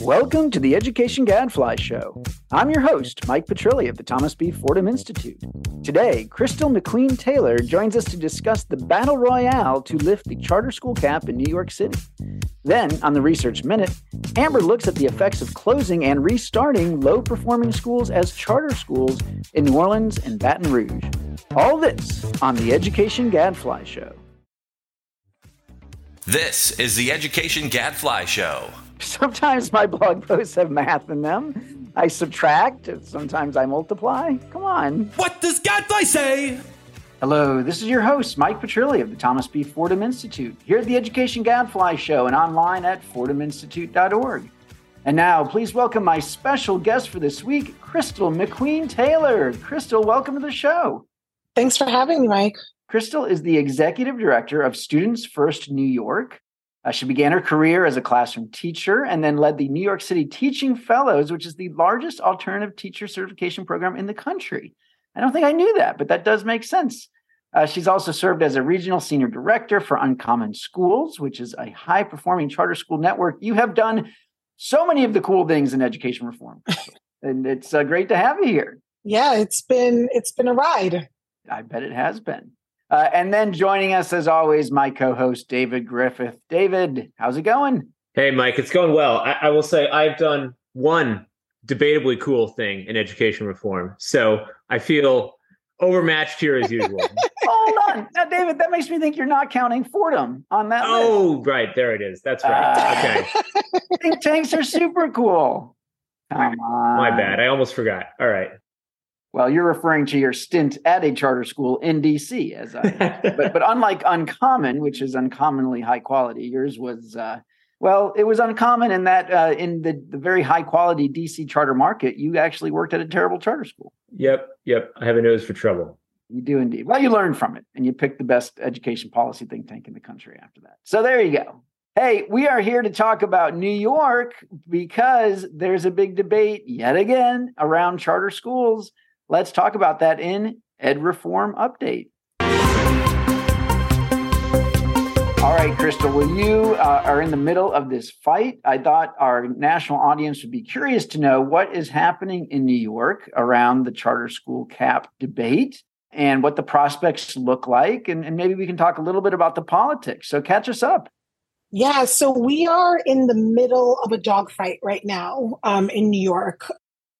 Welcome to the Education Gadfly Show. I'm your host, Mike Petrilli of the Thomas B. Fordham Institute. Today, Crystal McQueen Taylor joins us to discuss the battle royale to lift the charter school cap in New York City. Then, on the Research Minute, Amber looks at the effects of closing and restarting low performing schools as charter schools in New Orleans and Baton Rouge. All this on the Education Gadfly Show. This is the Education Gadfly Show. Sometimes my blog posts have math in them. I subtract, sometimes I multiply. Come on. What does Gadfly say? Hello, this is your host, Mike Petrilli of the Thomas B. Fordham Institute, here at the Education Gadfly Show and online at fordhaminstitute.org. And now, please welcome my special guest for this week, Crystal McQueen Taylor. Crystal, welcome to the show. Thanks for having me, Mike. Crystal is the executive director of Students First New York. Uh, she began her career as a classroom teacher and then led the New York City Teaching Fellows, which is the largest alternative teacher certification program in the country. I don't think I knew that, but that does make sense. Uh, she's also served as a regional senior director for Uncommon Schools, which is a high performing charter school network. You have done so many of the cool things in education reform, and it's uh, great to have you here. Yeah, it's been it's been a ride. I bet it has been. Uh, and then joining us, as always, my co-host David Griffith. David, how's it going? Hey, Mike, it's going well. I, I will say I've done one debatably cool thing in education reform, so I feel overmatched here as usual. Hold on, now, David. That makes me think you're not counting Fordham on that. Oh, list. right there it is. That's right. Uh, okay. Think tanks are super cool. Come on. My bad. I almost forgot. All right. Well, you're referring to your stint at a charter school in DC, as I. but but unlike Uncommon, which is uncommonly high quality, yours was. Uh, well, it was uncommon in that uh, in the, the very high quality DC charter market, you actually worked at a terrible charter school. Yep, yep. I have a nose for trouble. You do indeed. Well, you learned from it, and you picked the best education policy think tank in the country after that. So there you go. Hey, we are here to talk about New York because there's a big debate yet again around charter schools. Let's talk about that in Ed Reform Update. All right, Crystal, well, you uh, are in the middle of this fight. I thought our national audience would be curious to know what is happening in New York around the charter school cap debate and what the prospects look like. And, and maybe we can talk a little bit about the politics. So catch us up. Yeah, so we are in the middle of a dogfight right now um, in New York.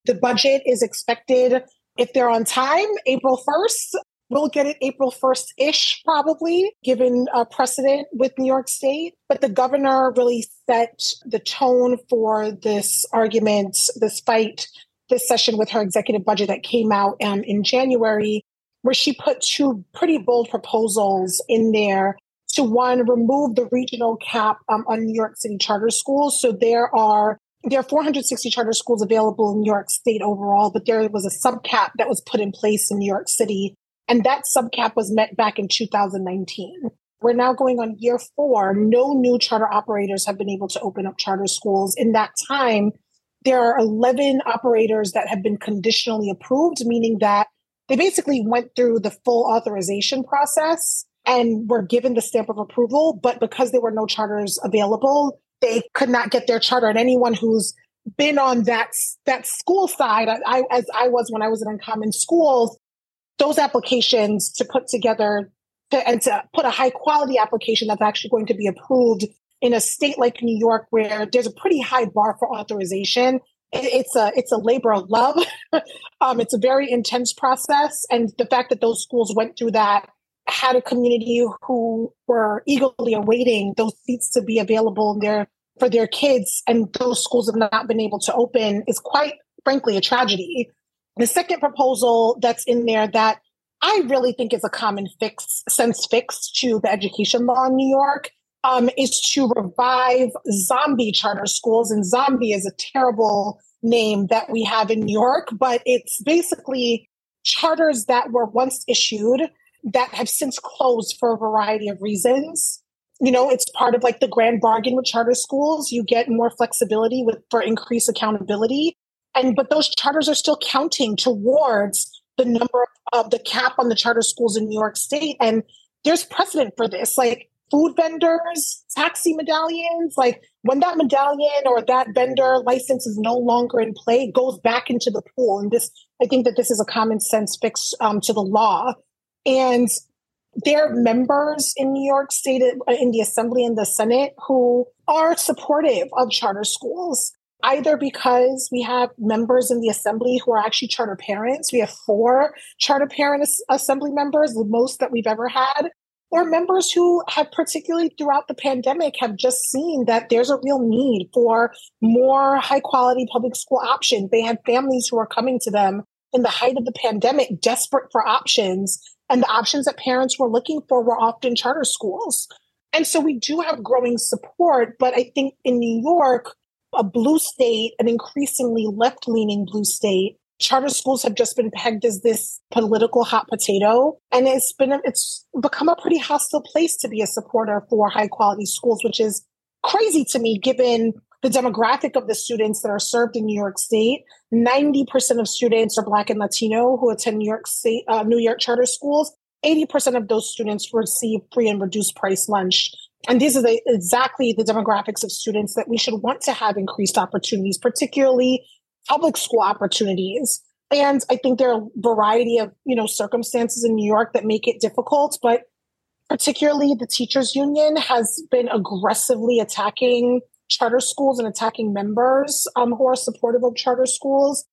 The budget is expected, if they're on time, April 1st. We'll get it April 1st ish, probably, given a precedent with New York State. But the governor really set the tone for this argument, this fight, this session with her executive budget that came out um, in January, where she put two pretty bold proposals in there to one, remove the regional cap um, on New York City charter schools. So there are there are 460 charter schools available in New York State overall, but there was a subcap that was put in place in New York City and that subcap was met back in 2019. We're now going on year four. No new charter operators have been able to open up charter schools. In that time, there are 11 operators that have been conditionally approved, meaning that they basically went through the full authorization process and were given the stamp of approval. But because there were no charters available, they could not get their charter. And anyone who's been on that that school side, I, as I was when I was in Uncommon Schools, those applications to put together to, and to put a high quality application that's actually going to be approved in a state like New York, where there's a pretty high bar for authorization. It, it's a it's a labor of love. um, it's a very intense process, and the fact that those schools went through that had a community who were eagerly awaiting those seats to be available there for their kids, and those schools have not been able to open is quite frankly a tragedy. The second proposal that's in there that I really think is a common fix, sense fix to the education law in New York um, is to revive zombie charter schools. And zombie is a terrible name that we have in New York, but it's basically charters that were once issued that have since closed for a variety of reasons. You know, it's part of like the grand bargain with charter schools. You get more flexibility with for increased accountability. And but those charters are still counting towards the number of the cap on the charter schools in New York State. And there's precedent for this. Like food vendors, taxi medallions. Like when that medallion or that vendor license is no longer in play, goes back into the pool. And this, I think that this is a common sense fix um, to the law. And there are members in New York State, uh, in the Assembly and the Senate, who are supportive of charter schools either because we have members in the assembly who are actually charter parents. We have four charter parent assembly members, the most that we've ever had, or members who have, particularly throughout the pandemic, have just seen that there's a real need for more high quality public school options. They had families who are coming to them in the height of the pandemic, desperate for options. And the options that parents were looking for were often charter schools. And so we do have growing support, but I think in New York, a blue state, an increasingly left leaning blue state, charter schools have just been pegged as this political hot potato and it's been it's become a pretty hostile place to be a supporter for high quality schools which is crazy to me given the demographic of the students that are served in New York State 90% of students are black and latino who attend New York State uh, New York charter schools 80% of those students receive free and reduced price lunch and these are the, exactly the demographics of students that we should want to have increased opportunities, particularly public school opportunities. And I think there are a variety of, you know, circumstances in New York that make it difficult, but particularly the teachers union has been aggressively attacking charter schools and attacking members um, who are supportive of charter schools.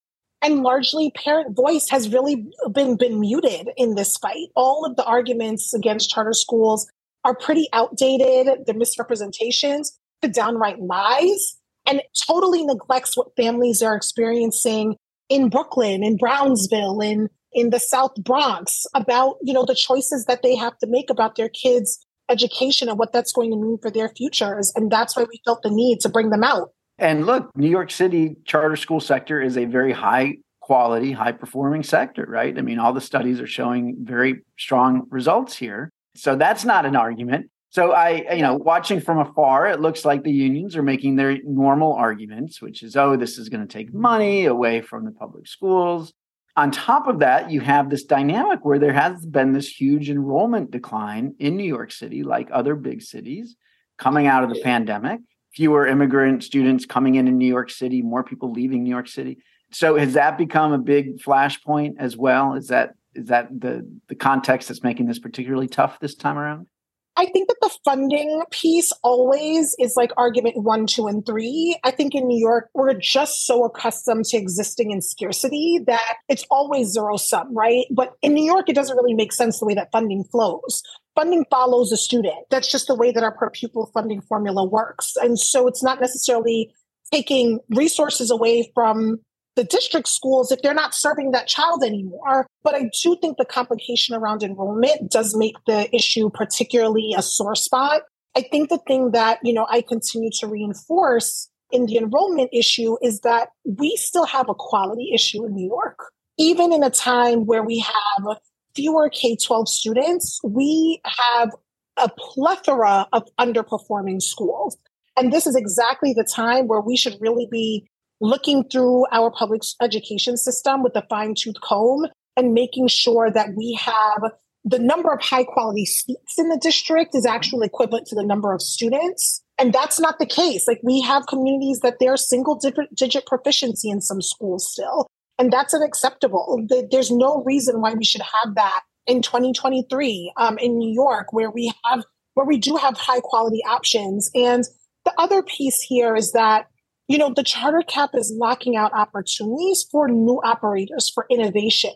And largely parent voice has really been been muted in this fight. All of the arguments against charter schools are pretty outdated, the misrepresentations, the downright lies, and totally neglects what families are experiencing in Brooklyn, in Brownsville, in in the South Bronx about, you know, the choices that they have to make about their kids' education and what that's going to mean for their futures. And that's why we felt the need to bring them out. And look, New York City charter school sector is a very high quality, high performing sector, right? I mean, all the studies are showing very strong results here. So that's not an argument. So I, you know, watching from afar, it looks like the unions are making their normal arguments, which is, oh, this is going to take money away from the public schools. On top of that, you have this dynamic where there has been this huge enrollment decline in New York City, like other big cities, coming out of the pandemic. Fewer immigrant students coming in in New York City, more people leaving New York City. So has that become a big flashpoint as well? Is that is that the the context that's making this particularly tough this time around? I think that the funding piece always is like argument one, two, and three. I think in New York, we're just so accustomed to existing in scarcity that it's always zero sum, right? But in New York, it doesn't really make sense the way that funding flows. Funding follows a student. That's just the way that our per pupil funding formula works. And so it's not necessarily taking resources away from the district schools if they're not serving that child anymore. But I do think the complication around enrollment does make the issue particularly a sore spot. I think the thing that, you know, I continue to reinforce in the enrollment issue is that we still have a quality issue in New York. Even in a time where we have fewer K 12 students, we have a plethora of underperforming schools. And this is exactly the time where we should really be looking through our public education system with a fine tooth comb and making sure that we have the number of high quality seats in the district is actually equivalent to the number of students. And that's not the case. Like we have communities that they're single digit proficiency in some schools still. And that's unacceptable. There's no reason why we should have that in 2023 um, in New York, where we have where we do have high quality options. And the other piece here is that you know, the charter cap is locking out opportunities for new operators, for innovation,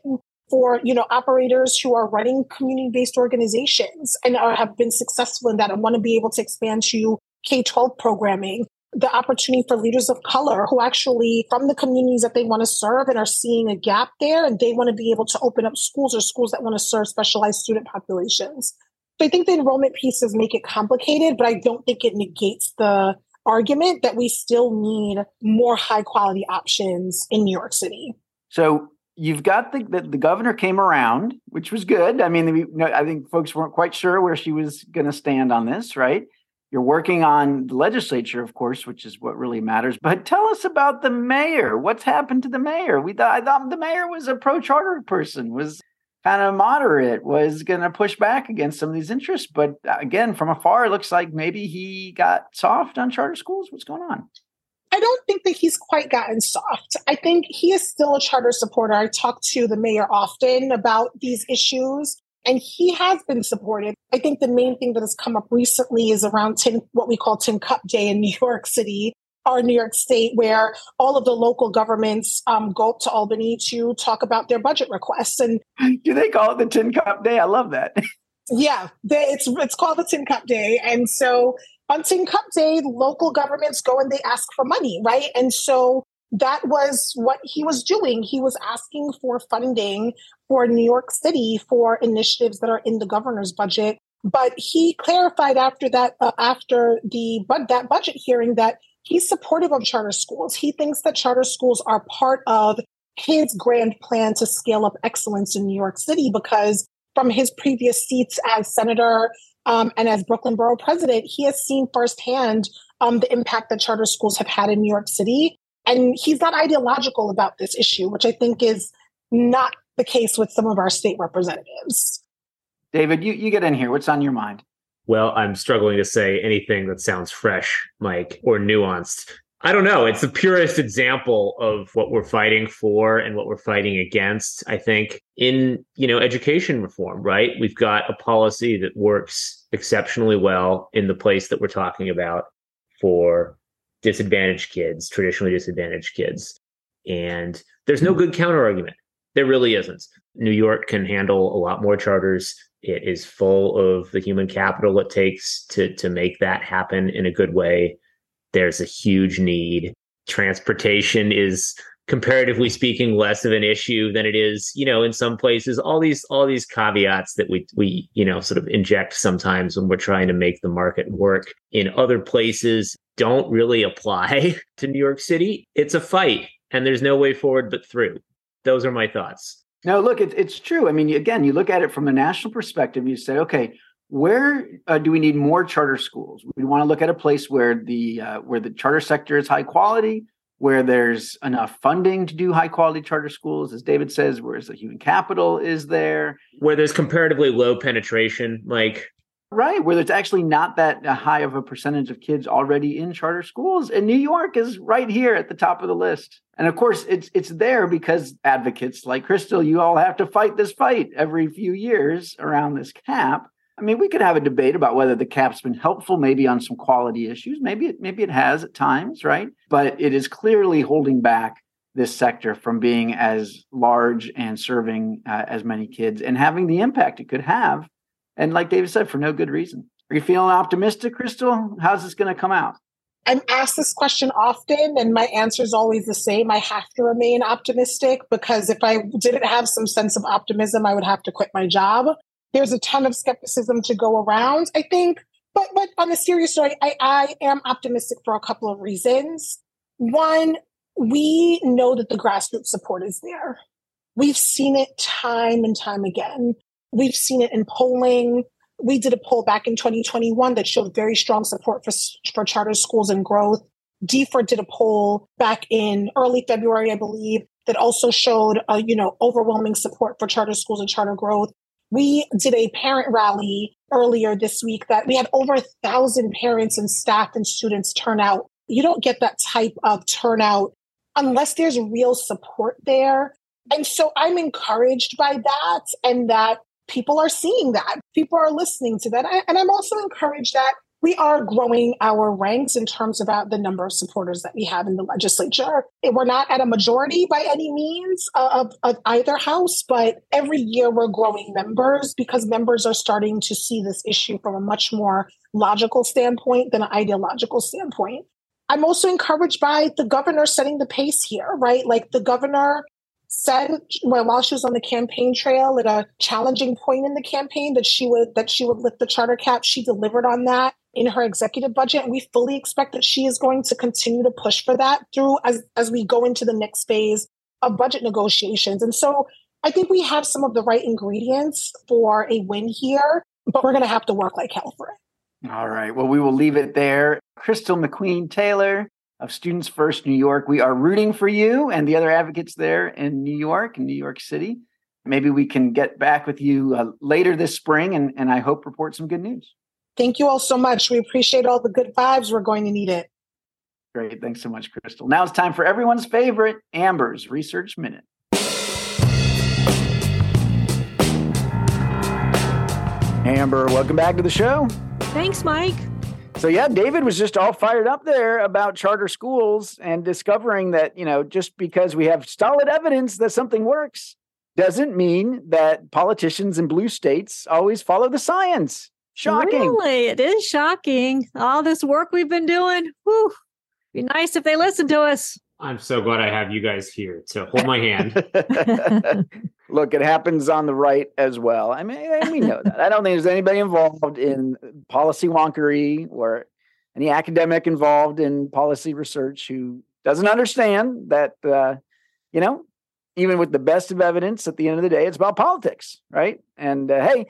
for, you know, operators who are running community-based organizations and are, have been successful in that and want to be able to expand to K-12 programming. The opportunity for leaders of color who actually from the communities that they want to serve and are seeing a gap there and they want to be able to open up schools or schools that want to serve specialized student populations. So I think the enrollment pieces make it complicated, but I don't think it negates the argument that we still need more high quality options in New York City. So you've got the, the, the governor came around, which was good. I mean, I think folks weren't quite sure where she was going to stand on this, right? You're working on the legislature, of course, which is what really matters. But tell us about the mayor. What's happened to the mayor? We thought I thought the mayor was a pro charter person. Was kind of moderate, was going to push back against some of these interests. But uh, again, from afar, it looks like maybe he got soft on charter schools. What's going on? I don't think that he's quite gotten soft. I think he is still a charter supporter. I talk to the mayor often about these issues, and he has been supportive. I think the main thing that has come up recently is around tin, what we call Tin Cup Day in New York City or New York State, where all of the local governments um, go up to Albany to talk about their budget requests. And do they call it the Tin Cup Day? I love that. yeah, they, it's it's called the Tin Cup Day, and so on Tin Cup Day, local governments go and they ask for money, right? And so that was what he was doing. He was asking for funding for New York City for initiatives that are in the governor's budget. But he clarified after that, uh, after the but that budget hearing, that he's supportive of charter schools. He thinks that charter schools are part of his grand plan to scale up excellence in New York City because from his previous seats as senator um, and as Brooklyn Borough president, he has seen firsthand um, the impact that charter schools have had in New York City. And he's not ideological about this issue, which I think is not the case with some of our state representatives. David, you, you get in here. What's on your mind? Well, I'm struggling to say anything that sounds fresh, Mike, or nuanced. I don't know. It's the purest example of what we're fighting for and what we're fighting against. I think in, you know, education reform, right? We've got a policy that works exceptionally well in the place that we're talking about for disadvantaged kids, traditionally disadvantaged kids. And there's no good counter argument. There really isn't. New York can handle a lot more charters. It is full of the human capital it takes to to make that happen in a good way there's a huge need. Transportation is comparatively speaking less of an issue than it is you know in some places. All these all these caveats that we we you know sort of inject sometimes when we're trying to make the market work in other places don't really apply to New York City. It's a fight and there's no way forward but through. Those are my thoughts. No look it, it's true. I mean again you look at it from a national perspective you say okay where uh, do we need more charter schools? We want to look at a place where the uh, where the charter sector is high quality, where there's enough funding to do high quality charter schools, as David says, whereas the human capital is there, where there's comparatively low penetration, like right, where there's actually not that high of a percentage of kids already in charter schools, and New York is right here at the top of the list. And of course, it's it's there because advocates like Crystal, you all have to fight this fight every few years around this cap. I mean, we could have a debate about whether the cap's been helpful, maybe on some quality issues. Maybe it maybe it has at times, right? But it is clearly holding back this sector from being as large and serving uh, as many kids and having the impact it could have. And like David said, for no good reason. Are you feeling optimistic, Crystal? How's this going to come out? I'm asked this question often, and my answer is always the same. I have to remain optimistic because if I didn't have some sense of optimism, I would have to quit my job there's a ton of skepticism to go around, I think. But but on a serious note, I, I am optimistic for a couple of reasons. One, we know that the grassroots support is there. We've seen it time and time again. We've seen it in polling. We did a poll back in 2021 that showed very strong support for, for charter schools and growth. DFER did a poll back in early February, I believe, that also showed, uh, you know, overwhelming support for charter schools and charter growth. We did a parent rally earlier this week that we had over a thousand parents and staff and students turn out. You don't get that type of turnout unless there's real support there. And so I'm encouraged by that and that people are seeing that. People are listening to that. And I'm also encouraged that we are growing our ranks in terms about the number of supporters that we have in the legislature. We're not at a majority by any means of, of either house, but every year we're growing members because members are starting to see this issue from a much more logical standpoint than an ideological standpoint. I'm also encouraged by the governor setting the pace here, right? Like the governor said well, while she was on the campaign trail at a challenging point in the campaign that she would that she would lift the charter cap. She delivered on that in her executive budget, and we fully expect that she is going to continue to push for that through as as we go into the next phase of budget negotiations. And so I think we have some of the right ingredients for a win here, but we're going to have to work like hell for it. All right. Well, we will leave it there. Crystal McQueen Taylor, of Students First New York. We are rooting for you and the other advocates there in New York and New York City. maybe we can get back with you uh, later this spring and, and I hope report some good news. Thank you all so much. We appreciate all the good vibes. We're going to need it. Great. Thanks so much, Crystal. Now it's time for everyone's favorite Amber's Research Minute. Amber, welcome back to the show. Thanks, Mike. So yeah, David was just all fired up there about charter schools and discovering that, you know, just because we have solid evidence that something works doesn't mean that politicians in blue states always follow the science. Shocking. Really, it is shocking. All this work we've been doing. Whew. Be nice if they listen to us. I'm so glad I have you guys here to hold my hand. Look, it happens on the right as well. I mean, we know that. I don't think there's anybody involved in policy wonkery or any academic involved in policy research who doesn't understand that, uh, you know, even with the best of evidence, at the end of the day, it's about politics, right? And uh, hey,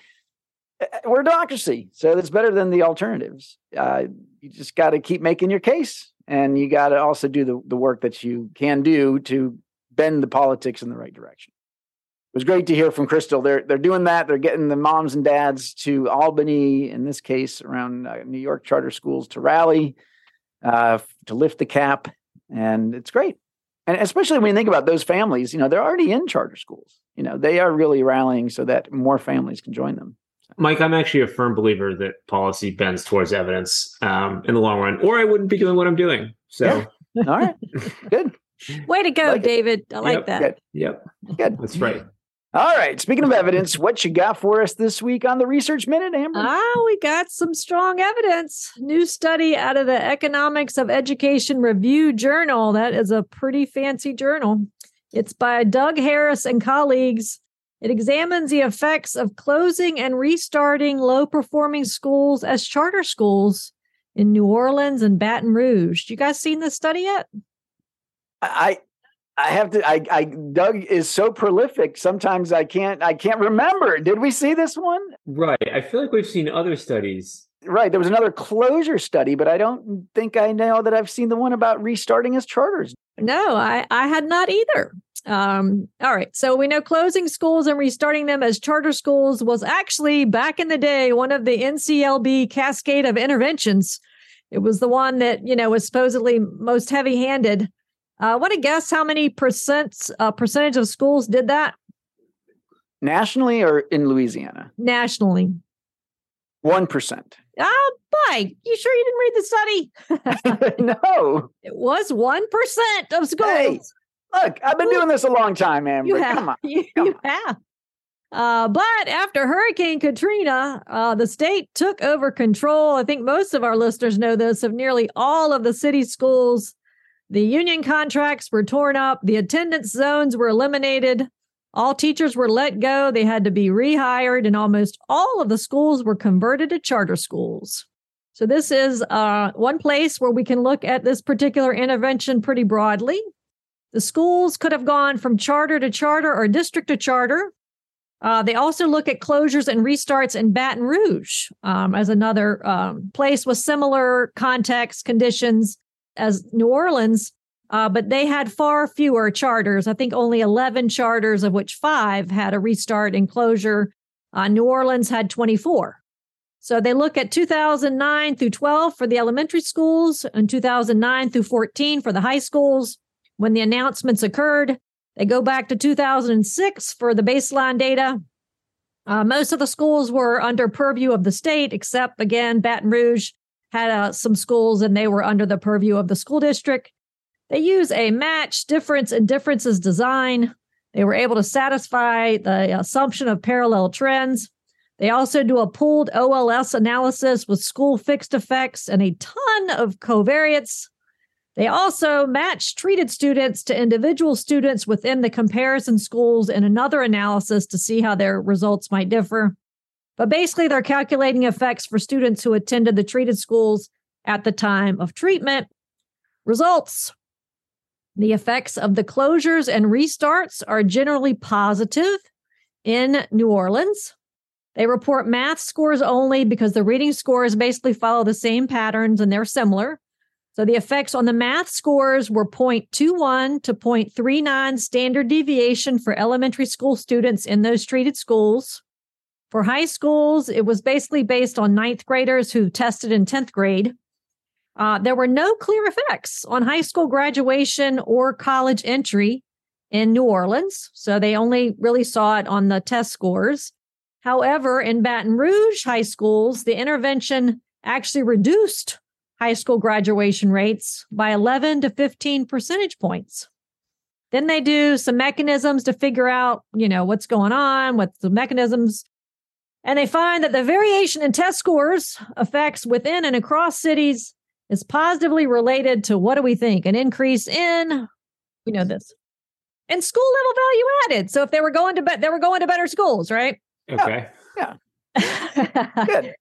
we're a democracy, so it's better than the alternatives. Uh, you just got to keep making your case, and you got to also do the, the work that you can do to bend the politics in the right direction. It was great to hear from Crystal. They're they're doing that. They're getting the moms and dads to Albany, in this case, around uh, New York charter schools to rally, uh, to lift the cap, and it's great. And especially when you think about those families, you know, they're already in charter schools. You know, they are really rallying so that more families can join them. Mike, I'm actually a firm believer that policy bends towards evidence um, in the long run, or I wouldn't be doing what I'm doing. So, yeah. all right, good. Way to go, Like it. David. I like Yep. that. Good. yep, Good. that's right. All right. Speaking of evidence, what you got for us this week on the Research Minute, Amber? Ah, we got some strong evidence. New study out of the Economics of Education Review Journal. That is a pretty fancy journal. It's by Doug Harris and colleagues. It examines the effects of closing and restarting low performing schools as charter schools in New Orleans and Baton Rouge. You guys seen this study yet? I I have to I I Doug is so prolific. Sometimes I can't I can't remember. Did we see this one? Right. I feel like we've seen other studies. Right. There was another closure study, but I don't think I know that I've seen the one about restarting as charters. No, I, I had not either. Um, all right. So we know closing schools and restarting them as charter schools was actually back in the day one of the NCLB cascade of interventions. It was the one that, you know, was supposedly most heavy handed. Uh, want to guess how many percent uh, percentage of schools did that Nationally or in Louisiana? nationally? One percent. Oh, boy, you sure you didn't read the study? no. It was one percent of schools. Hey, Look, I've been doing this a long time, Amber. You have. Come on. You, come you have. Uh, but after Hurricane Katrina, uh, the state took over control. I think most of our listeners know this of nearly all of the city schools. The union contracts were torn up, the attendance zones were eliminated, all teachers were let go, they had to be rehired, and almost all of the schools were converted to charter schools. So, this is uh, one place where we can look at this particular intervention pretty broadly. The schools could have gone from charter to charter or district to charter. Uh, they also look at closures and restarts in Baton Rouge um, as another um, place with similar context conditions as New Orleans, uh, but they had far fewer charters. I think only 11 charters, of which five had a restart and closure. Uh, New Orleans had 24. So they look at 2009 through 12 for the elementary schools and 2009 through 14 for the high schools. When the announcements occurred, they go back to 2006 for the baseline data. Uh, most of the schools were under purview of the state, except again, Baton Rouge had uh, some schools and they were under the purview of the school district. They use a match difference in differences design. They were able to satisfy the assumption of parallel trends. They also do a pooled OLS analysis with school fixed effects and a ton of covariates. They also match treated students to individual students within the comparison schools in another analysis to see how their results might differ. But basically, they're calculating effects for students who attended the treated schools at the time of treatment. Results The effects of the closures and restarts are generally positive in New Orleans. They report math scores only because the reading scores basically follow the same patterns and they're similar. So the effects on the math scores were 0.21 to 0.39 standard deviation for elementary school students in those treated schools. For high schools, it was basically based on ninth graders who tested in 10th grade. Uh, there were no clear effects on high school graduation or college entry in New Orleans. So they only really saw it on the test scores. However, in Baton Rouge high schools, the intervention actually reduced high school graduation rates by 11 to 15 percentage points. Then they do some mechanisms to figure out, you know, what's going on, what's the mechanisms. And they find that the variation in test scores affects within and across cities is positively related to what do we think? An increase in, we know this, in school level value added. So if they were going to, be- they were going to better schools, right? Okay. Yeah. Good.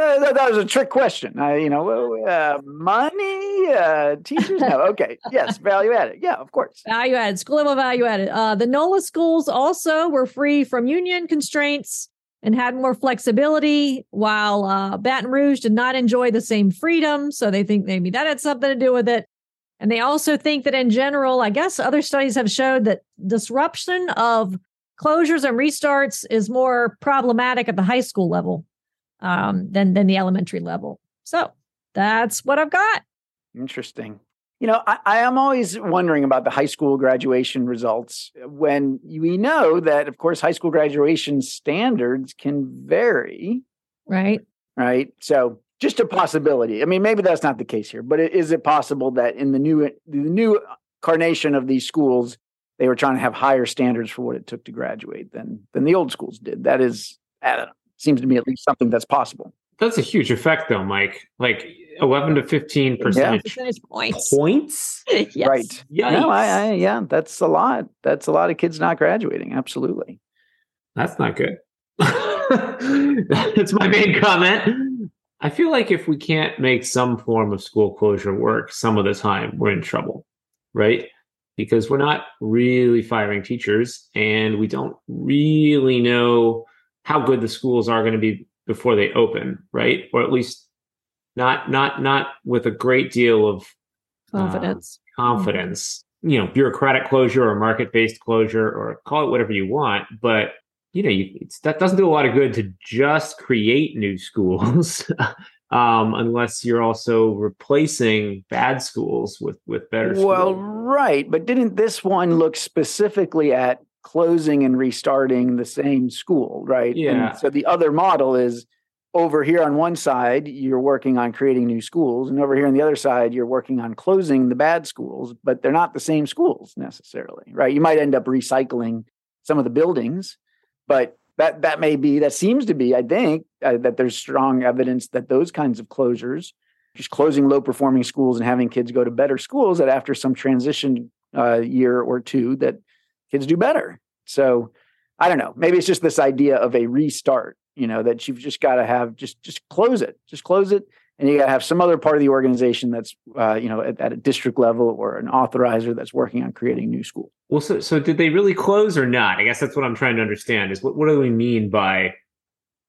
That, that was a trick question. Uh, you know, uh, money, uh, teachers. No, okay, yes, value added. Yeah, of course. Value added, school level value added. Uh, the NOLA schools also were free from union constraints and had more flexibility, while uh, Baton Rouge did not enjoy the same freedom. So they think maybe that had something to do with it. And they also think that in general, I guess other studies have showed that disruption of closures and restarts is more problematic at the high school level um, than than the elementary level. So that's what I've got. Interesting. You know, I, I am always wondering about the high school graduation results when we know that, of course, high school graduation standards can vary. Right. Right. So just a possibility. I mean, maybe that's not the case here, but is it possible that in the new the new carnation of these schools, they were trying to have higher standards for what it took to graduate than than the old schools did? That is, I don't know, seems to me at least something that's possible. That's a huge effect, though, Mike. Like 11 to 15 percentage, Percentage points. points. yes. Right. Yikes. No, I, I, yeah, that's a lot. That's a lot of kids not graduating. Absolutely. That's not good. That's my main comment. I feel like if we can't make some form of school closure work some of the time, we're in trouble, right? Because we're not really firing teachers and we don't really know how good the schools are going to be before they open, right? Or at least not not not with a great deal of Confidence. confidence. You know, bureaucratic closure or market-based closure, or call it whatever you want. But you know, you, it's, that doesn't do a lot of good to just create new schools, um, unless you're also replacing bad schools with with better. Schools. Well, right. But didn't this one look specifically at closing and restarting the same school, right? Yeah. And so the other model is over here on one side, you're working on creating new schools, and over here on the other side, you're working on closing the bad schools, but they're not the same schools necessarily, right? You might end up recycling some of the buildings, but that that may be that seems to be, I think, uh, that there's strong evidence that those kinds of closures, just closing low performing schools and having kids go to better schools, that after some transition uh, year or two, that kids do better. So I don't know. Maybe it's just this idea of a restart. You know that you've just got to have just just close it, just close it, and you got to have some other part of the organization that's uh, you know at, at a district level or an authorizer that's working on creating new schools. Well, so so did they really close or not? I guess that's what I'm trying to understand. Is what what do we mean by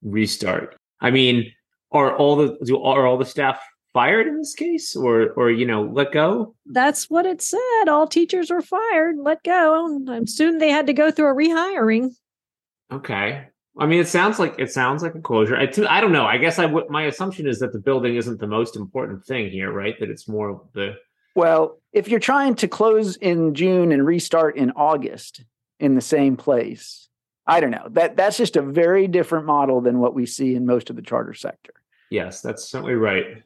restart? I mean, are all the do are all the staff fired in this case, or or you know let go? That's what it said. All teachers were fired, let go. I'm assuming they had to go through a rehiring. Okay. I mean, it sounds like it sounds like a closure. I, t- I don't know. I guess I would. My assumption is that the building isn't the most important thing here, right? That it's more of the Well, if you're trying to close in June and restart in August in the same place, I don't know. That that's just a very different model than what we see in most of the charter sector. yes, that's certainly right.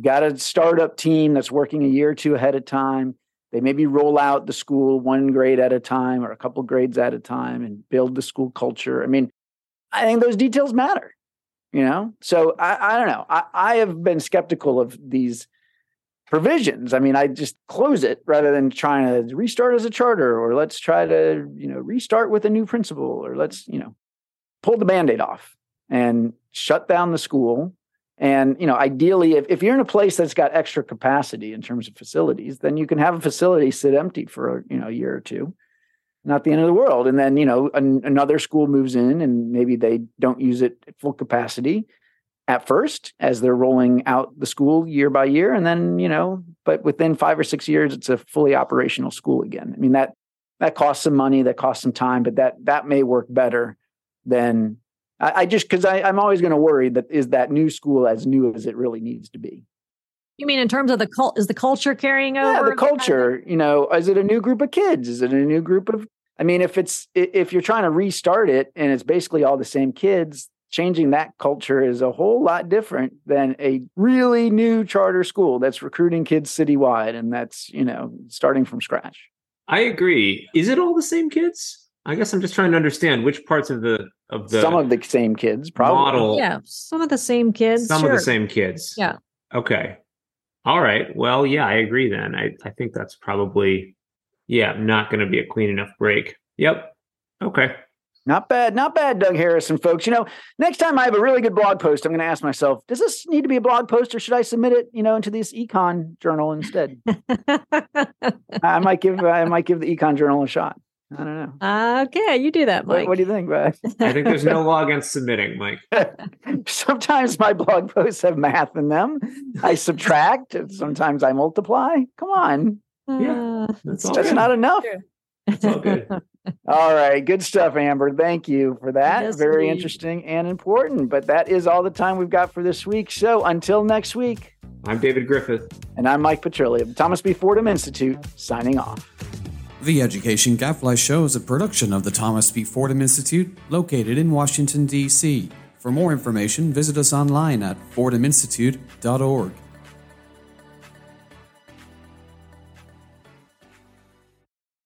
Got a startup team that's working a year or two ahead of time. They maybe roll out the school one grade at a time or a couple grades at a time and build the school culture. I mean, I think those details matter, you know? So I, I don't know. I, I have been skeptical of these provisions. I mean, I just close it rather than trying to restart as a charter or let's try to, you know, restart with a new principal or let's, you know, pull the band-aid off and shut down the school and you know, ideally, if, if you're in a place that's got extra capacity in terms of facilities, then you can have a facility sit empty for you know a year or two. Not the end of the world. And then you know an, another school moves in, and maybe they don't use it at full capacity. at first as they're rolling out the school year by year and then you know but within five or six years it's a fully operational school again i mean that that costs some money that costs some time but that that may work better than i, I just because i'm always going to worry that is that new school as new as it really needs to be You mean in terms of the cult? Is the culture carrying over? yeah the kind of- culture you know is it a new group of kids is it a new group of i mean if it's if you're trying to restart it and it's basically all the same kids changing that culture is a whole lot different than a really new charter school that's recruiting kids citywide and that's you know starting from scratch I agree. Is it all the same kids? I guess I'm just trying to understand which parts of the of the some of the same kids probably model Yeah, some of the same kids. some sure. of the same kids. Yeah. Okay. All right. Well, yeah, I agree then. I, I think that's probably yeah, not gonna be a clean enough break. Yep. Okay. Not bad, not bad, Doug Harris and, folks. You know, next time I have a really good blog post, I'm going to ask myself, does this need to be a blog post or should I submit it, you know, into this econ journal instead? I might give I might give the econ journal a shot. I don't know. okay, you do that, What, Mike. what do you think, Brad? I think there's no law against submitting, Mike. Sometimes my blog posts have math in them. I subtract. Sometimes I multiply. Come on, Yeah. Uh, That's that's not enough. It's all good. All right, good stuff, Amber. Thank you for that. Yes, Very indeed. interesting and important. But that is all the time we've got for this week. So until next week, I'm David Griffith. and I'm Mike Petrilli of the Thomas B. Fordham Institute, signing off. The Education Gadfly Show is a production of the Thomas B. Fordham Institute, located in Washington, D.C. For more information, visit us online at fordhaminstitute.org.